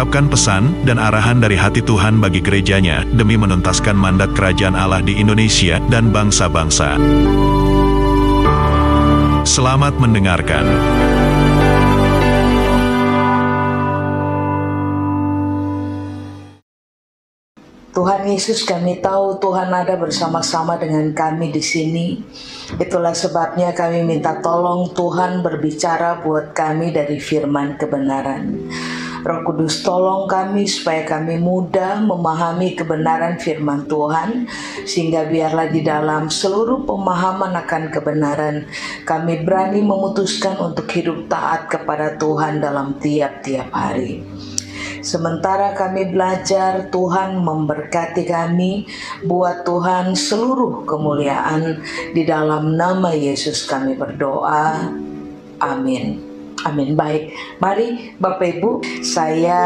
mengungkapkan pesan dan arahan dari hati Tuhan bagi gerejanya demi menuntaskan mandat kerajaan Allah di Indonesia dan bangsa-bangsa. Selamat mendengarkan. Tuhan Yesus kami tahu Tuhan ada bersama-sama dengan kami di sini. Itulah sebabnya kami minta tolong Tuhan berbicara buat kami dari firman kebenaran. Roh Kudus tolong kami supaya kami mudah memahami kebenaran firman Tuhan sehingga biarlah di dalam seluruh pemahaman akan kebenaran kami berani memutuskan untuk hidup taat kepada Tuhan dalam tiap-tiap hari. Sementara kami belajar, Tuhan memberkati kami. Buat Tuhan seluruh kemuliaan di dalam nama Yesus kami berdoa. Amin. Amin. Baik, mari Bapak Ibu, saya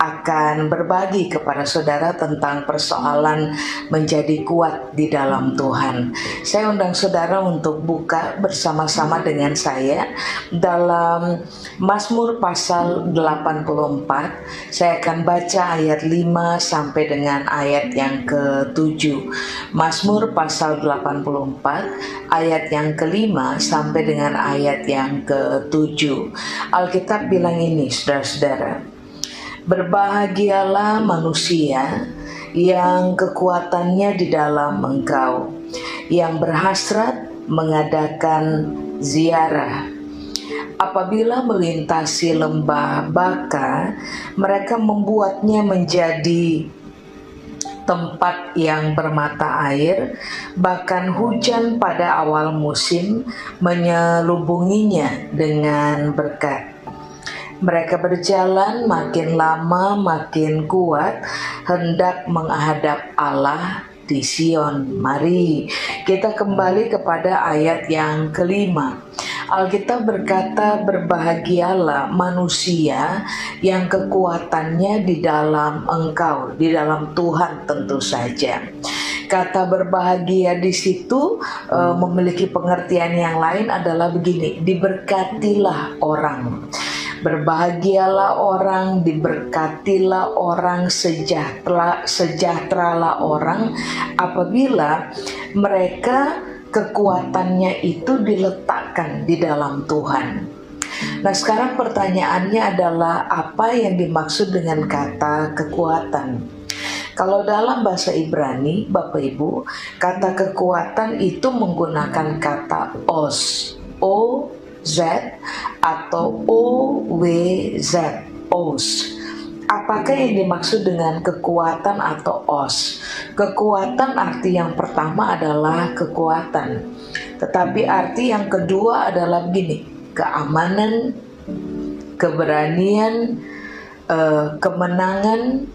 akan berbagi kepada saudara tentang persoalan menjadi kuat di dalam Tuhan. Saya undang saudara untuk buka bersama-sama dengan saya dalam Mazmur pasal 84. Saya akan baca ayat 5 sampai dengan ayat yang ke-7. Mazmur pasal 84 ayat yang kelima sampai dengan ayat yang ke-7. Alkitab bilang ini, saudara-saudara. Berbahagialah manusia yang kekuatannya di dalam engkau, yang berhasrat mengadakan ziarah. Apabila melintasi lembah baka, mereka membuatnya menjadi tempat yang bermata air, bahkan hujan pada awal musim menyelubunginya dengan berkat. Mereka berjalan makin lama makin kuat hendak menghadap Allah di Sion. Mari kita kembali kepada ayat yang kelima. Alkitab berkata berbahagialah manusia yang kekuatannya di dalam engkau, di dalam Tuhan tentu saja kata berbahagia di situ uh, memiliki pengertian yang lain adalah begini diberkatilah orang Berbahagialah orang, diberkatilah orang, sejahtera sejahteralah orang apabila mereka kekuatannya itu diletakkan di dalam Tuhan. Nah, sekarang pertanyaannya adalah apa yang dimaksud dengan kata kekuatan? Kalau dalam bahasa Ibrani, Bapak Ibu, kata kekuatan itu menggunakan kata os. O Z atau OWZ OS. Apakah yang dimaksud dengan kekuatan atau OS? Kekuatan arti yang pertama adalah kekuatan. Tetapi arti yang kedua adalah begini, keamanan, keberanian, eh, kemenangan,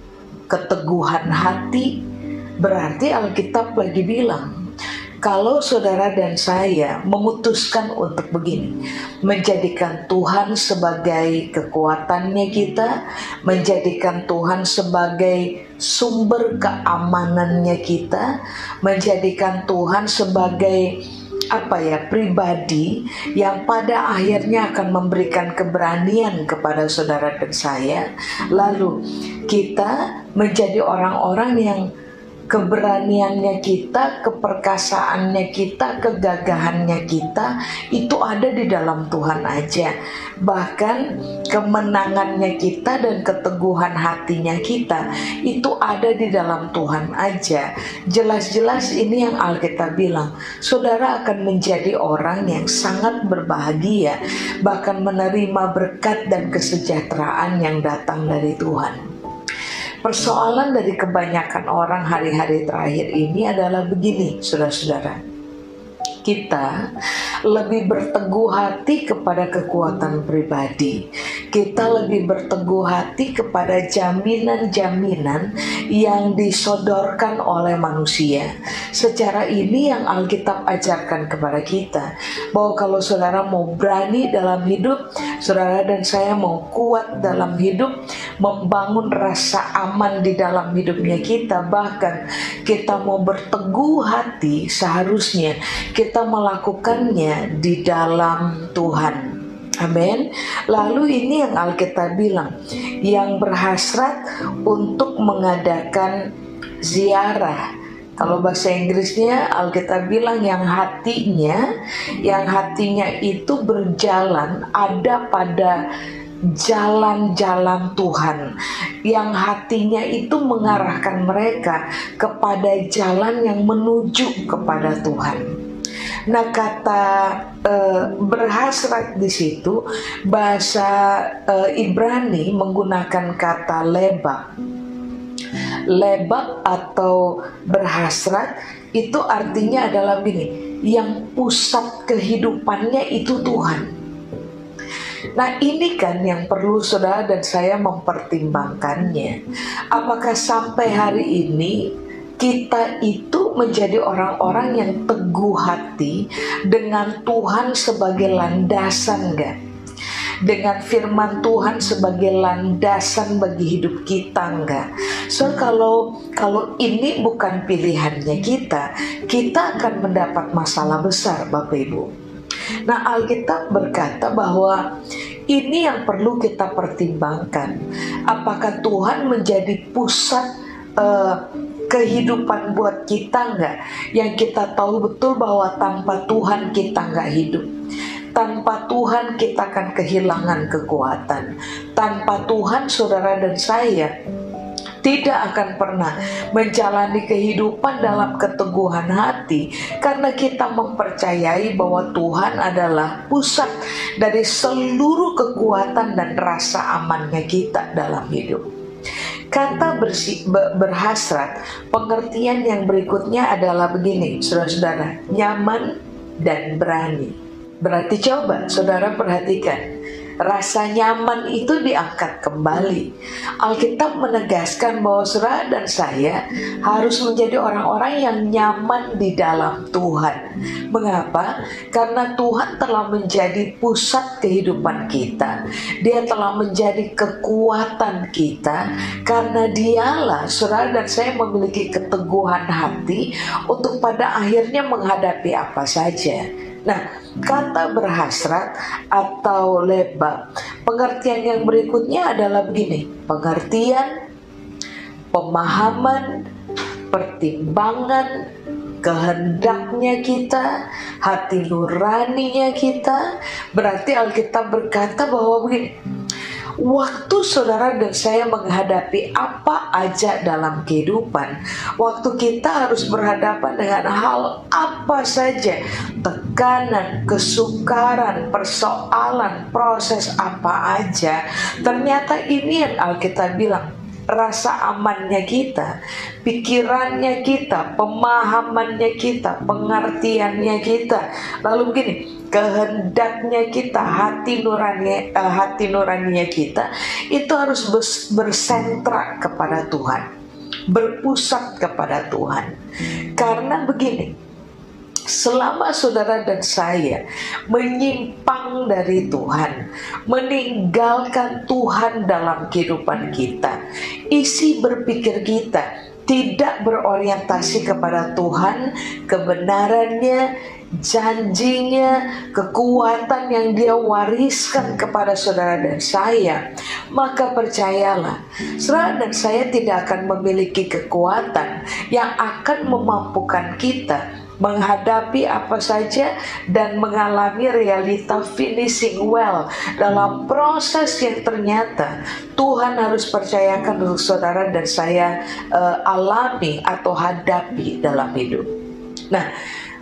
keteguhan hati. Berarti Alkitab lagi bilang kalau saudara dan saya memutuskan untuk begini, menjadikan Tuhan sebagai kekuatannya kita, menjadikan Tuhan sebagai sumber keamanannya kita, menjadikan Tuhan sebagai apa ya pribadi yang pada akhirnya akan memberikan keberanian kepada saudara dan saya lalu kita menjadi orang-orang yang keberaniannya kita, keperkasaannya kita, kegagahannya kita itu ada di dalam Tuhan aja. Bahkan kemenangannya kita dan keteguhan hatinya kita itu ada di dalam Tuhan aja. Jelas-jelas ini yang Alkitab bilang, saudara akan menjadi orang yang sangat berbahagia, bahkan menerima berkat dan kesejahteraan yang datang dari Tuhan. Persoalan dari kebanyakan orang hari-hari terakhir ini adalah begini, saudara-saudara. Kita lebih berteguh hati kepada kekuatan pribadi. Kita lebih berteguh hati kepada jaminan-jaminan yang disodorkan oleh manusia. Secara ini yang Alkitab ajarkan kepada kita bahwa kalau saudara mau berani dalam hidup, saudara dan saya mau kuat dalam hidup, membangun rasa aman di dalam hidupnya kita, bahkan kita mau berteguh hati, seharusnya kita melakukannya di dalam Tuhan. Amin. Lalu ini yang Alkitab bilang, yang berhasrat untuk mengadakan ziarah. Kalau bahasa Inggrisnya Alkitab bilang yang hatinya, yang hatinya itu berjalan ada pada jalan-jalan Tuhan yang hatinya itu mengarahkan mereka kepada jalan yang menuju kepada Tuhan. Nah kata e, berhasrat di situ bahasa e, Ibrani menggunakan kata lebak. Lebak atau berhasrat itu artinya adalah begini, yang pusat kehidupannya itu Tuhan. Nah ini kan yang perlu saudara dan saya mempertimbangkannya. Apakah sampai hari ini kita itu menjadi orang-orang yang teguh hati dengan Tuhan sebagai landasan enggak? Dengan firman Tuhan sebagai landasan bagi hidup kita enggak? So kalau kalau ini bukan pilihannya kita, kita akan mendapat masalah besar Bapak Ibu. Nah Alkitab berkata bahwa ini yang perlu kita pertimbangkan. Apakah Tuhan menjadi pusat uh, kehidupan buat kita nggak? Yang kita tahu betul bahwa tanpa Tuhan kita nggak hidup. Tanpa Tuhan kita akan kehilangan kekuatan. Tanpa Tuhan saudara dan saya tidak akan pernah menjalani kehidupan dalam keteguhan hati. Karena kita mempercayai bahwa Tuhan adalah pusat dari seluruh kekuatan dan rasa amannya kita dalam hidup. Kata bersih, berhasrat, pengertian yang berikutnya adalah begini, saudara-saudara, nyaman dan berani. Berarti coba saudara perhatikan, rasa nyaman itu diangkat kembali. Alkitab menegaskan bahwa saudara dan saya harus menjadi orang-orang yang nyaman di dalam Tuhan. Mengapa? Karena Tuhan telah menjadi pusat kehidupan kita. Dia telah menjadi kekuatan kita karena dialah saudara dan saya memiliki keteguhan hati untuk pada akhirnya menghadapi apa saja. Nah, kata berhasrat atau lebak, pengertian yang berikutnya adalah begini: pengertian, pemahaman, pertimbangan, kehendaknya kita, hati nuraninya kita. Berarti Alkitab berkata bahwa begini, Waktu saudara dan saya menghadapi apa aja dalam kehidupan, waktu kita harus berhadapan dengan hal apa saja, tekanan, kesukaran, persoalan, proses apa aja, ternyata ini yang Alkitab bilang, rasa amannya kita, pikirannya kita, pemahamannya kita, pengertiannya kita. Lalu begini, kehendaknya kita, hati nurani uh, hati nuraninya kita itu harus bersentra kepada Tuhan, berpusat kepada Tuhan. Karena begini, selama saudara dan saya menyimpang dari Tuhan, meninggalkan Tuhan dalam kehidupan kita, isi berpikir kita tidak berorientasi kepada Tuhan, kebenarannya, janjinya, kekuatan yang dia wariskan kepada saudara dan saya, maka percayalah, saudara dan saya tidak akan memiliki kekuatan yang akan memampukan kita menghadapi apa saja dan mengalami realita finishing well dalam proses yang ternyata Tuhan harus percayakan untuk saudara dan saya uh, alami atau hadapi dalam hidup. Nah,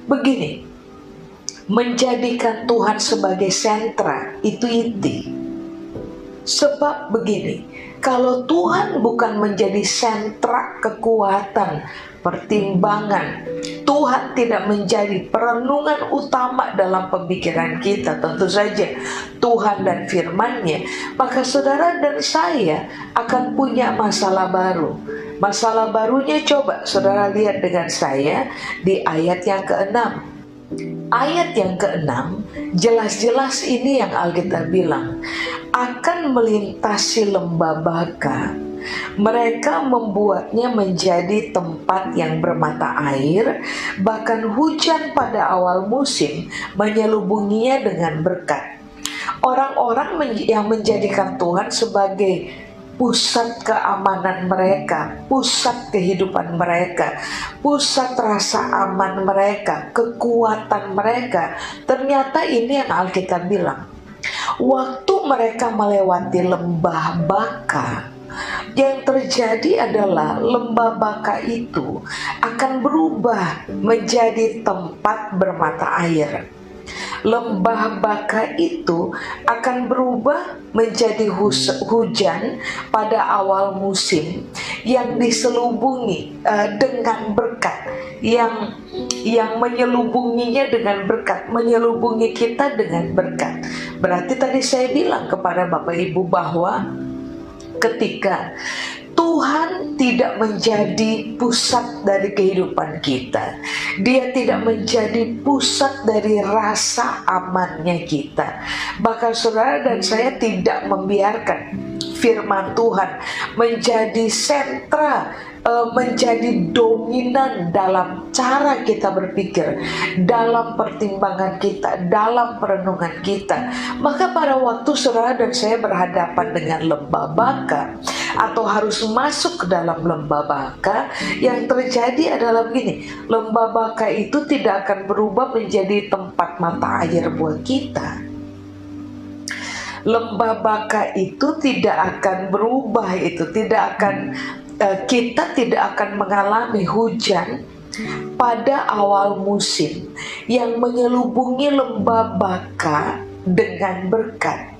begini, menjadikan Tuhan sebagai sentra itu inti. Sebab begini, kalau Tuhan bukan menjadi sentra kekuatan, pertimbangan, Tuhan tidak menjadi perenungan utama dalam pemikiran kita, tentu saja Tuhan dan firman-Nya, maka saudara dan saya akan punya masalah baru. Masalah barunya coba saudara lihat dengan saya di ayat yang keenam. Ayat yang keenam, jelas-jelas ini yang Alkitab bilang, akan melintasi lembah baka. Mereka membuatnya menjadi tempat yang bermata air, bahkan hujan pada awal musim menyelubunginya dengan berkat. Orang-orang yang menjadikan Tuhan sebagai pusat keamanan mereka, pusat kehidupan mereka, pusat rasa aman mereka, kekuatan mereka. Ternyata ini yang Alkitab bilang. Waktu mereka melewati lembah baka, yang terjadi adalah lembah baka itu akan berubah menjadi tempat bermata air lembah baka itu akan berubah menjadi hujan pada awal musim yang diselubungi uh, dengan berkat yang yang menyelubunginya dengan berkat, menyelubungi kita dengan berkat. Berarti tadi saya bilang kepada Bapak Ibu bahwa ketika Tuhan tidak menjadi pusat dari kehidupan kita. Dia tidak menjadi pusat dari rasa amannya kita. Bahkan saudara dan saya tidak membiarkan firman Tuhan menjadi sentra menjadi dominan dalam cara kita berpikir, dalam pertimbangan kita, dalam perenungan kita. Maka pada waktu saudara dan saya berhadapan dengan lembah baka atau harus masuk ke dalam lembah baka, yang terjadi adalah begini, lembah baka itu tidak akan berubah menjadi tempat mata air buat kita lembah baka itu tidak akan berubah itu tidak akan Eh, kita tidak akan mengalami hujan pada awal musim yang menyelubungi lembah baka dengan berkat.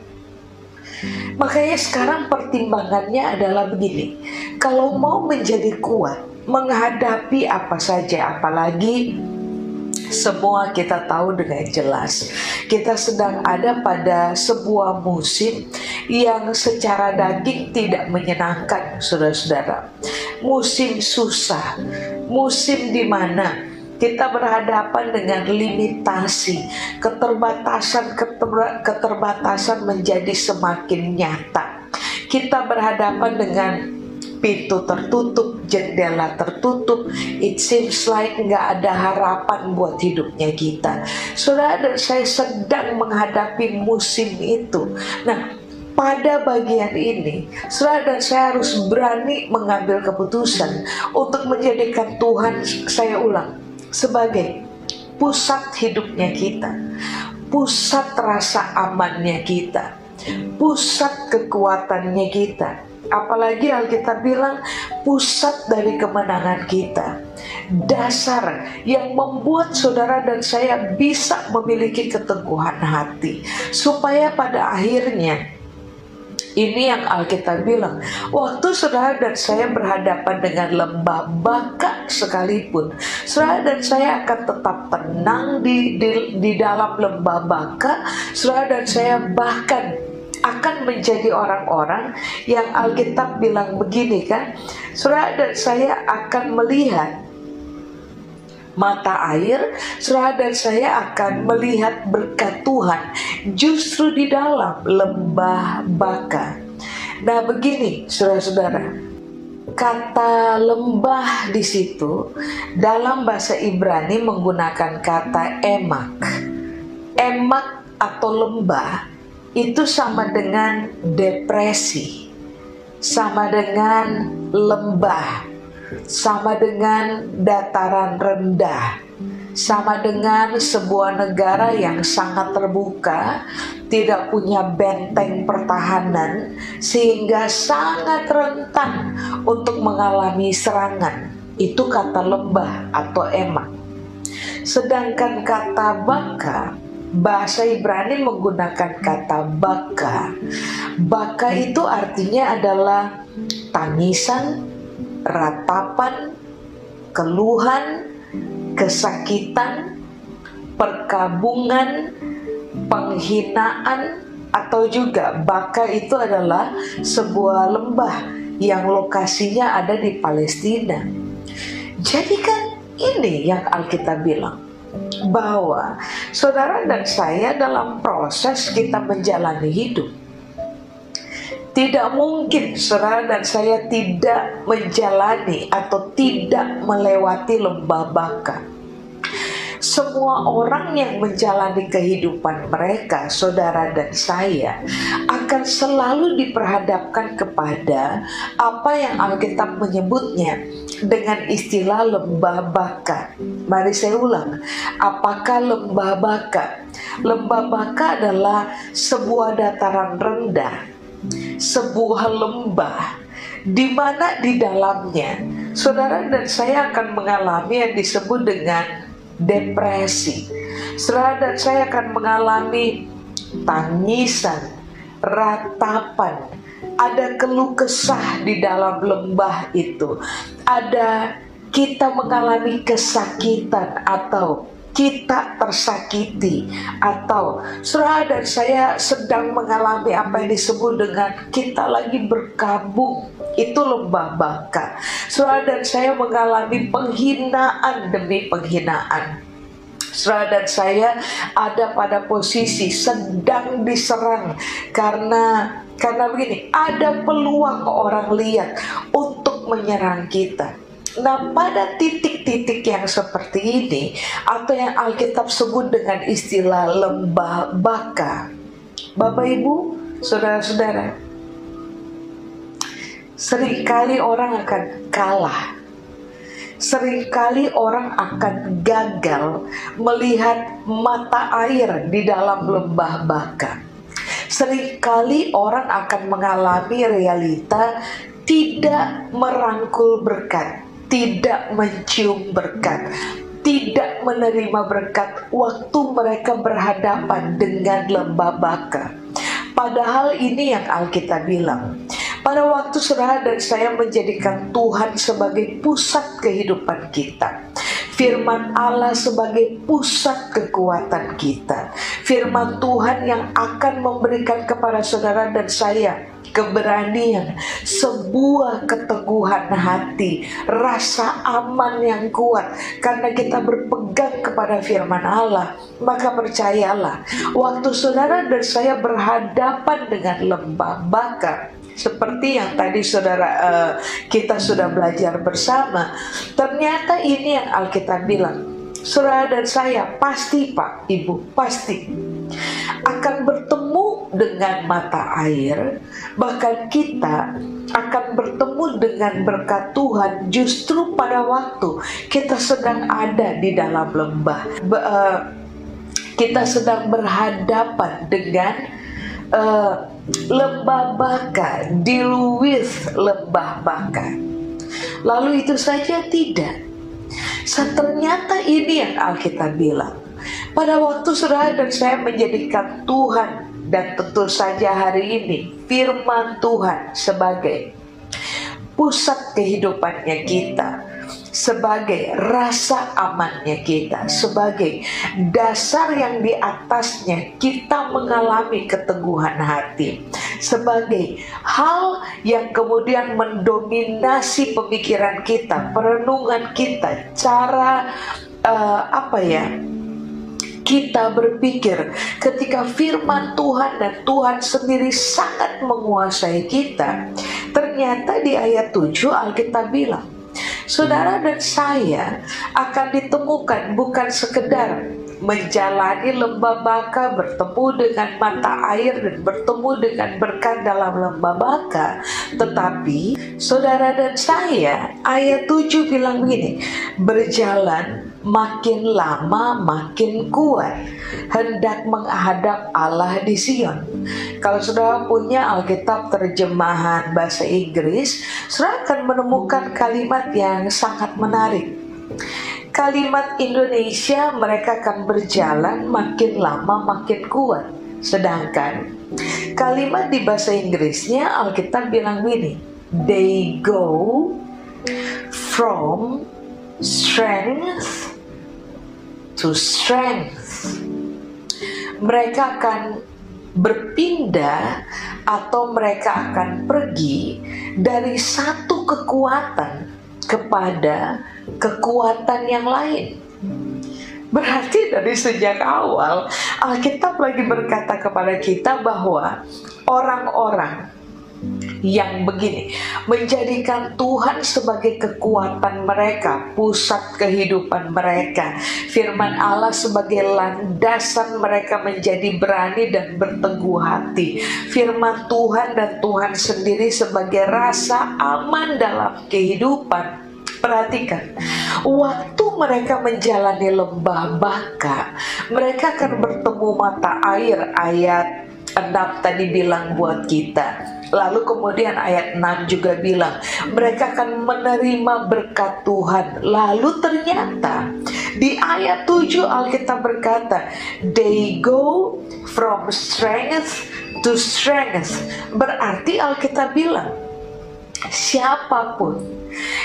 Makanya sekarang pertimbangannya adalah begini, kalau mau menjadi kuat menghadapi apa saja, apalagi semua kita tahu dengan jelas. Kita sedang ada pada sebuah musim yang secara daging tidak menyenangkan, saudara-saudara. Musim susah, musim di mana kita berhadapan dengan limitasi, keterbatasan keterbatasan menjadi semakin nyata. Kita berhadapan dengan pintu tertutup, jendela tertutup, it seems like nggak ada harapan buat hidupnya kita. Saudara dan saya sedang menghadapi musim itu. Nah, pada bagian ini, saudara dan saya harus berani mengambil keputusan untuk menjadikan Tuhan, saya ulang, sebagai pusat hidupnya kita, pusat rasa amannya kita, pusat kekuatannya kita, Apalagi Alkitab bilang pusat dari kemenangan kita. Dasar yang membuat saudara dan saya bisa memiliki keteguhan hati. Supaya pada akhirnya ini yang Alkitab bilang, waktu saudara dan saya berhadapan dengan lembah baka sekalipun, saudara dan saya akan tetap tenang di, di, di dalam lembah baka, saudara dan saya bahkan akan menjadi orang-orang yang Alkitab bilang begini kan Saudara dan saya akan melihat mata air Saudara dan saya akan melihat berkat Tuhan justru di dalam lembah baka Nah begini saudara-saudara kata lembah di situ dalam bahasa Ibrani menggunakan kata emak. Emak atau lembah itu sama dengan depresi, sama dengan lembah, sama dengan dataran rendah, sama dengan sebuah negara yang sangat terbuka, tidak punya benteng pertahanan, sehingga sangat rentan untuk mengalami serangan. Itu kata lembah atau emak. Sedangkan kata baka bahasa Ibrani menggunakan kata baka. Baka itu artinya adalah tangisan, ratapan, keluhan, kesakitan, perkabungan, penghinaan, atau juga baka itu adalah sebuah lembah yang lokasinya ada di Palestina. Jadi kan ini yang Alkitab bilang bahwa saudara dan saya dalam proses kita menjalani hidup tidak mungkin saudara dan saya tidak menjalani atau tidak melewati lembah baka semua orang yang menjalani kehidupan mereka, saudara dan saya, akan selalu diperhadapkan kepada apa yang Alkitab menyebutnya dengan istilah lembah baka. Mari saya ulang, apakah lembah baka? Lembah baka adalah sebuah dataran rendah, sebuah lembah di mana di dalamnya saudara dan saya akan mengalami yang disebut dengan depresi. Saudara dan saya akan mengalami tangisan, ratapan, ada keluh kesah di dalam lembah itu. Ada kita mengalami kesakitan atau kita tersakiti atau saudara dan saya sedang mengalami apa yang disebut dengan kita lagi berkabung itu lembah baka. Saudara dan saya mengalami penghinaan demi penghinaan. Saudara dan saya ada pada posisi sedang diserang karena karena begini ada peluang orang lihat untuk menyerang kita. Nah, pada titik-titik yang seperti ini, atau yang Alkitab sebut dengan istilah lembah baka, Bapak Ibu, saudara-saudara, sering kali orang akan kalah. Seringkali orang akan gagal melihat mata air di dalam lembah baka. Seringkali orang akan mengalami realita tidak merangkul berkat tidak mencium berkat, tidak menerima berkat waktu mereka berhadapan dengan lembah baka. Padahal ini yang Alkitab bilang. Pada waktu saudara dan saya menjadikan Tuhan sebagai pusat kehidupan kita. Firman Allah sebagai pusat kekuatan kita. Firman Tuhan yang akan memberikan kepada saudara dan saya keberanian, sebuah keteguhan hati, rasa aman yang kuat karena kita berpegang kepada firman Allah. Maka percayalah, waktu saudara dan saya berhadapan dengan lembah baka, seperti yang tadi saudara uh, kita sudah belajar bersama, ternyata ini yang Alkitab bilang. Saudara dan saya pasti Pak, Ibu, pasti akan bertemu dengan mata air, bahkan kita akan bertemu dengan berkat Tuhan justru pada waktu kita sedang ada di dalam lembah. Be, uh, kita sedang berhadapan dengan uh, lembah baka, deal with lembah baka. Lalu itu saja tidak. Ternyata ini yang Alkitab bilang pada waktu saudara dan saya menjadikan Tuhan dan tentu saja hari ini firman Tuhan sebagai pusat kehidupannya kita sebagai rasa amannya kita, sebagai dasar yang di atasnya kita mengalami keteguhan hati, sebagai hal yang kemudian mendominasi pemikiran kita, perenungan kita, cara uh, apa ya? kita berpikir ketika firman Tuhan dan Tuhan sendiri sangat menguasai kita. Ternyata di ayat 7 Alkitab bilang, saudara dan saya akan ditemukan bukan sekedar menjalani lembah baka, bertemu dengan mata air dan bertemu dengan berkat dalam lembah baka. Tetapi saudara dan saya, ayat 7 bilang begini, berjalan makin lama makin kuat hendak menghadap Allah di Sion. Kalau saudara punya Alkitab terjemahan bahasa Inggris, saudara akan menemukan kalimat yang sangat menarik kalimat Indonesia mereka akan berjalan makin lama makin kuat. Sedangkan kalimat di bahasa Inggrisnya Alkitab bilang begini, they go from strength to strength. Mereka akan berpindah atau mereka akan pergi dari satu kekuatan kepada kekuatan yang lain. Berarti dari sejak awal Alkitab lagi berkata kepada kita bahwa orang-orang yang begini menjadikan Tuhan sebagai kekuatan mereka, pusat kehidupan mereka, firman Allah sebagai landasan mereka menjadi berani dan berteguh hati, firman Tuhan dan Tuhan sendiri sebagai rasa aman dalam kehidupan. Perhatikan, waktu mereka menjalani lembah baka, mereka akan bertemu mata air ayat 6 tadi bilang buat kita Lalu kemudian ayat 6 juga bilang mereka akan menerima berkat Tuhan. Lalu ternyata di ayat 7 Alkitab berkata, they go from strength to strength. Berarti Alkitab bilang siapa pun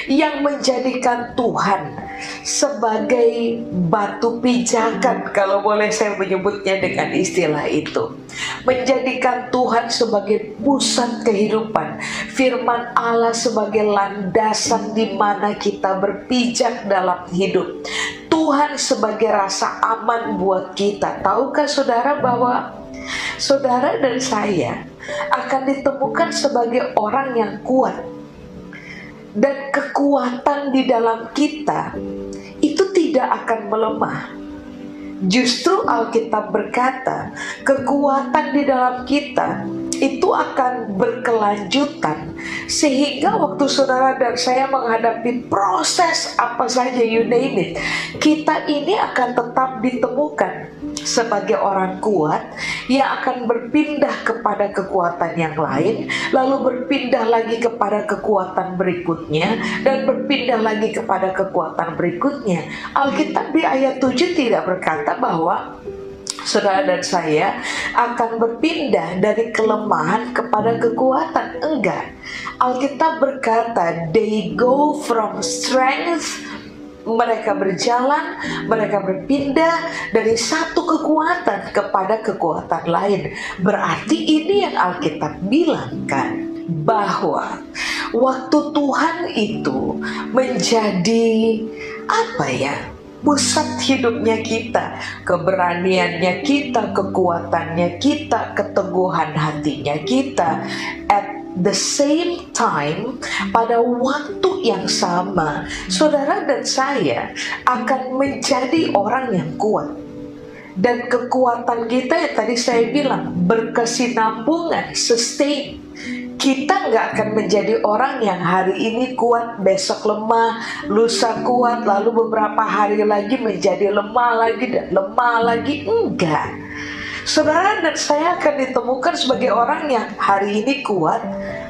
yang menjadikan Tuhan sebagai batu pijakan kalau boleh saya menyebutnya dengan istilah itu. Menjadikan Tuhan sebagai pusat kehidupan. Firman Allah sebagai landasan di mana kita berpijak dalam hidup. Tuhan sebagai rasa aman buat kita. Tahukah saudara bahwa saudara dan saya akan ditemukan sebagai orang yang kuat dan kekuatan di dalam kita itu tidak akan melemah. Justru Alkitab berkata, kekuatan di dalam kita itu akan berkelanjutan sehingga waktu saudara dan saya menghadapi proses apa saja you name it, kita ini akan tetap ditemukan sebagai orang kuat yang akan berpindah kepada kekuatan yang lain, lalu berpindah lagi kepada kekuatan berikutnya, dan berpindah lagi kepada kekuatan berikutnya. Alkitab di ayat 7 tidak berkata bahwa saudara dan saya akan berpindah dari kelemahan kepada kekuatan. Enggak. Alkitab berkata, they go from strength mereka berjalan, mereka berpindah dari satu kekuatan kepada kekuatan lain. Berarti ini yang Alkitab bilang kan bahwa waktu Tuhan itu menjadi apa ya? pusat hidupnya kita, keberaniannya kita, kekuatannya kita, keteguhan hatinya kita. At the same time pada waktu yang sama saudara dan saya akan menjadi orang yang kuat dan kekuatan kita yang tadi saya bilang berkesinambungan sustain kita nggak akan menjadi orang yang hari ini kuat, besok lemah, lusa kuat, lalu beberapa hari lagi menjadi lemah lagi lemah lagi. Enggak. Saudara dan saya akan ditemukan sebagai orang yang hari ini kuat,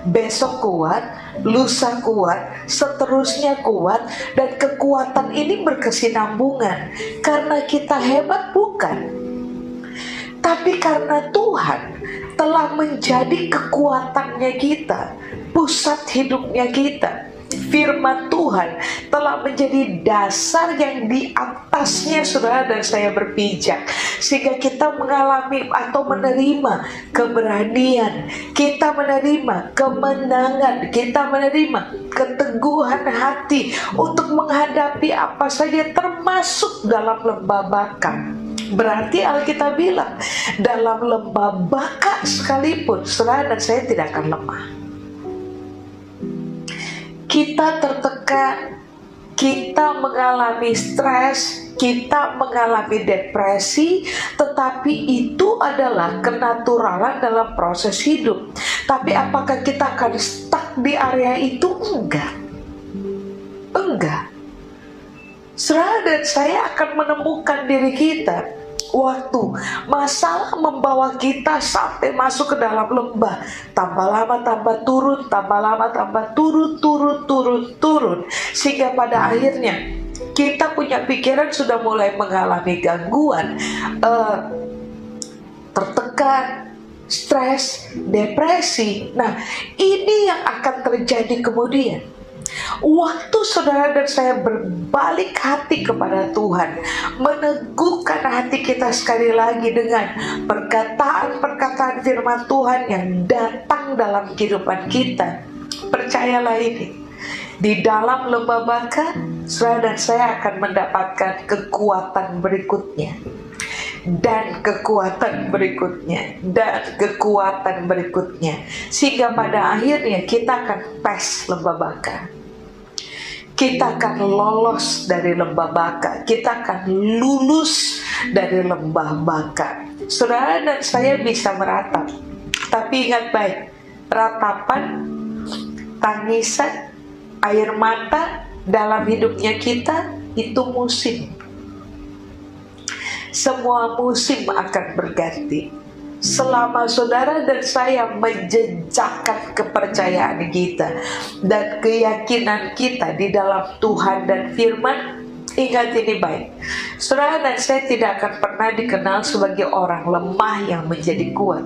besok kuat, lusa kuat, seterusnya kuat, dan kekuatan ini berkesinambungan. Karena kita hebat bukan, tapi karena Tuhan telah menjadi kekuatannya kita, pusat hidupnya kita firman Tuhan telah menjadi dasar yang di atasnya saudara dan saya berpijak. Sehingga kita mengalami atau menerima keberanian. Kita menerima kemenangan. Kita menerima keteguhan hati untuk menghadapi apa saja termasuk dalam lembah bakar Berarti Alkitab bilang dalam lembah baka sekalipun saudara dan saya tidak akan lemah kita tertekan, kita mengalami stres, kita mengalami depresi, tetapi itu adalah kenaturalan dalam proses hidup. Tapi apakah kita akan stuck di area itu? Enggak. Enggak. Serah dan saya akan menemukan diri kita waktu masalah membawa kita sampai masuk ke dalam lembah tambah lama tambah turun tambah lama tambah turun turun turun turun sehingga pada akhirnya kita punya pikiran sudah mulai mengalami gangguan, uh, tertekan, stres, depresi. Nah, ini yang akan terjadi kemudian. Waktu saudara dan saya berbalik hati kepada Tuhan, meneguhkan hati kita sekali lagi dengan perkataan-perkataan firman Tuhan yang datang dalam kehidupan kita. Percayalah ini, di dalam lembah baka, saudara dan saya akan mendapatkan kekuatan berikutnya. Dan kekuatan berikutnya dan kekuatan berikutnya. Sehingga pada akhirnya kita akan pes lembah baka kita akan lolos dari lembah baka. Kita akan lulus dari lembah baka. Saudara dan saya bisa meratap. Tapi ingat baik ratapan tangisan air mata dalam hidupnya kita itu musim. Semua musim akan berganti. Selama saudara dan saya menjejakkan kepercayaan kita dan keyakinan kita di dalam Tuhan dan firman, ingat ini baik. Saudara dan saya tidak akan pernah dikenal sebagai orang lemah yang menjadi kuat.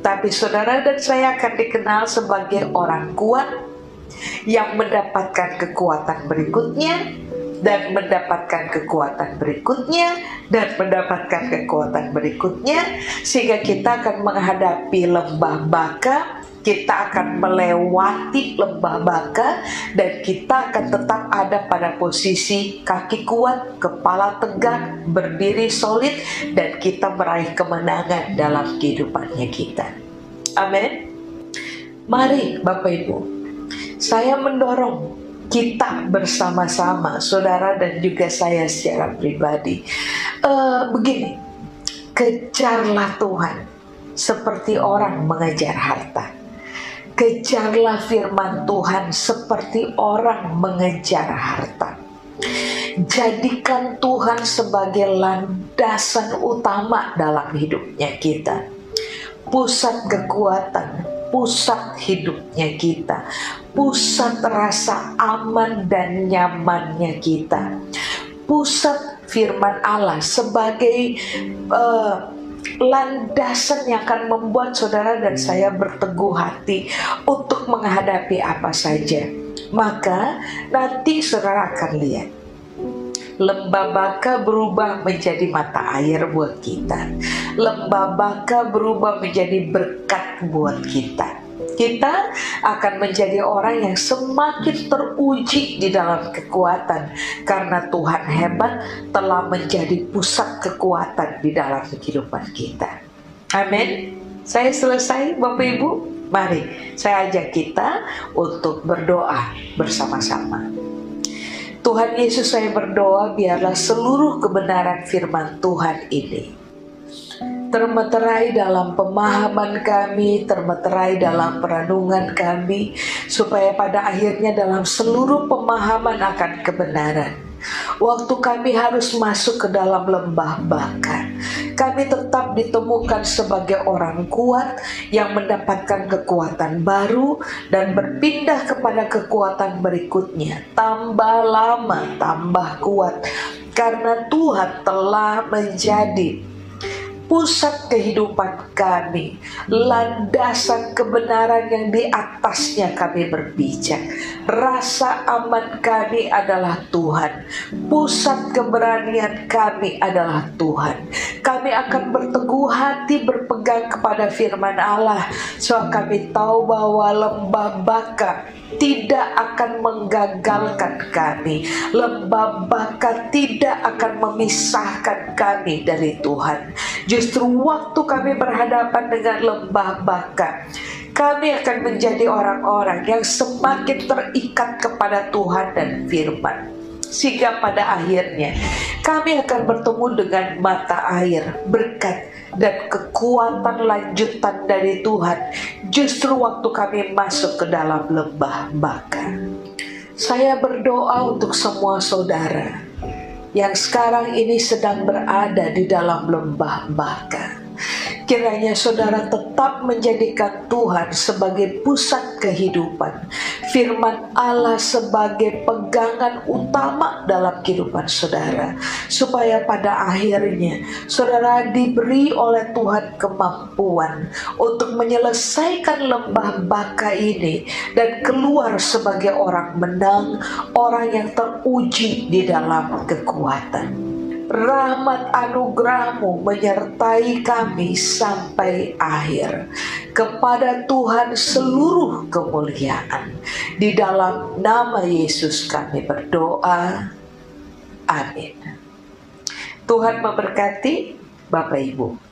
Tapi saudara dan saya akan dikenal sebagai orang kuat yang mendapatkan kekuatan berikutnya dan mendapatkan kekuatan berikutnya dan mendapatkan kekuatan berikutnya sehingga kita akan menghadapi lembah baka kita akan melewati lembah baka dan kita akan tetap ada pada posisi kaki kuat, kepala tegak, berdiri solid dan kita meraih kemenangan dalam kehidupannya kita. Amin. Mari Bapak Ibu, saya mendorong kita bersama-sama, saudara dan juga saya secara pribadi. Uh, begini, kejarlah Tuhan seperti orang mengejar harta. Kejarlah firman Tuhan seperti orang mengejar harta. Jadikan Tuhan sebagai landasan utama dalam hidupnya kita. Pusat kekuatan, pusat hidupnya kita, pusat rasa aman dan nyamannya kita, pusat firman Allah sebagai uh, landasan yang akan membuat saudara dan saya berteguh hati untuk menghadapi apa saja. Maka nanti saudara akan lihat lembah baka berubah menjadi mata air buat kita. Lembah baka berubah menjadi berkat buat kita. Kita akan menjadi orang yang semakin teruji di dalam kekuatan karena Tuhan hebat telah menjadi pusat kekuatan di dalam kehidupan kita. Amin. Saya selesai Bapak Ibu. Mari saya ajak kita untuk berdoa bersama-sama. Tuhan Yesus saya berdoa biarlah seluruh kebenaran firman Tuhan ini termeterai dalam pemahaman kami, termeterai dalam perenungan kami, supaya pada akhirnya dalam seluruh pemahaman akan kebenaran. Waktu kami harus masuk ke dalam lembah baka, kami tetap ditemukan sebagai orang kuat yang mendapatkan kekuatan baru dan berpindah kepada kekuatan berikutnya. Tambah lama, tambah kuat, karena Tuhan telah menjadi pusat kehidupan kami, landasan kebenaran yang di atasnya kami berpijak. Rasa aman kami adalah Tuhan, pusat keberanian kami adalah Tuhan. Kami akan berteguh hati berpegang kepada firman Allah, so kami tahu bahwa lembah baka tidak akan menggagalkan kami. Lembah baka tidak akan memisahkan kami dari Tuhan. Justru waktu kami berhadapan dengan lembah baka, kami akan menjadi orang-orang yang semakin terikat kepada Tuhan dan firman. Sehingga pada akhirnya kami akan bertemu dengan mata air berkat dan kekuatan lanjutan dari Tuhan justru waktu kami masuk ke dalam lembah baka. Saya berdoa untuk semua saudara yang sekarang ini sedang berada di dalam lembah baka. Kiranya saudara tetap menjadikan Tuhan sebagai pusat kehidupan, firman Allah sebagai pegangan utama dalam kehidupan saudara, supaya pada akhirnya saudara diberi oleh Tuhan kemampuan untuk menyelesaikan lembah baka ini dan keluar sebagai orang menang, orang yang teruji di dalam kekuatan rahmat anugerahmu menyertai kami sampai akhir. Kepada Tuhan seluruh kemuliaan. Di dalam nama Yesus kami berdoa. Amin. Tuhan memberkati Bapak Ibu.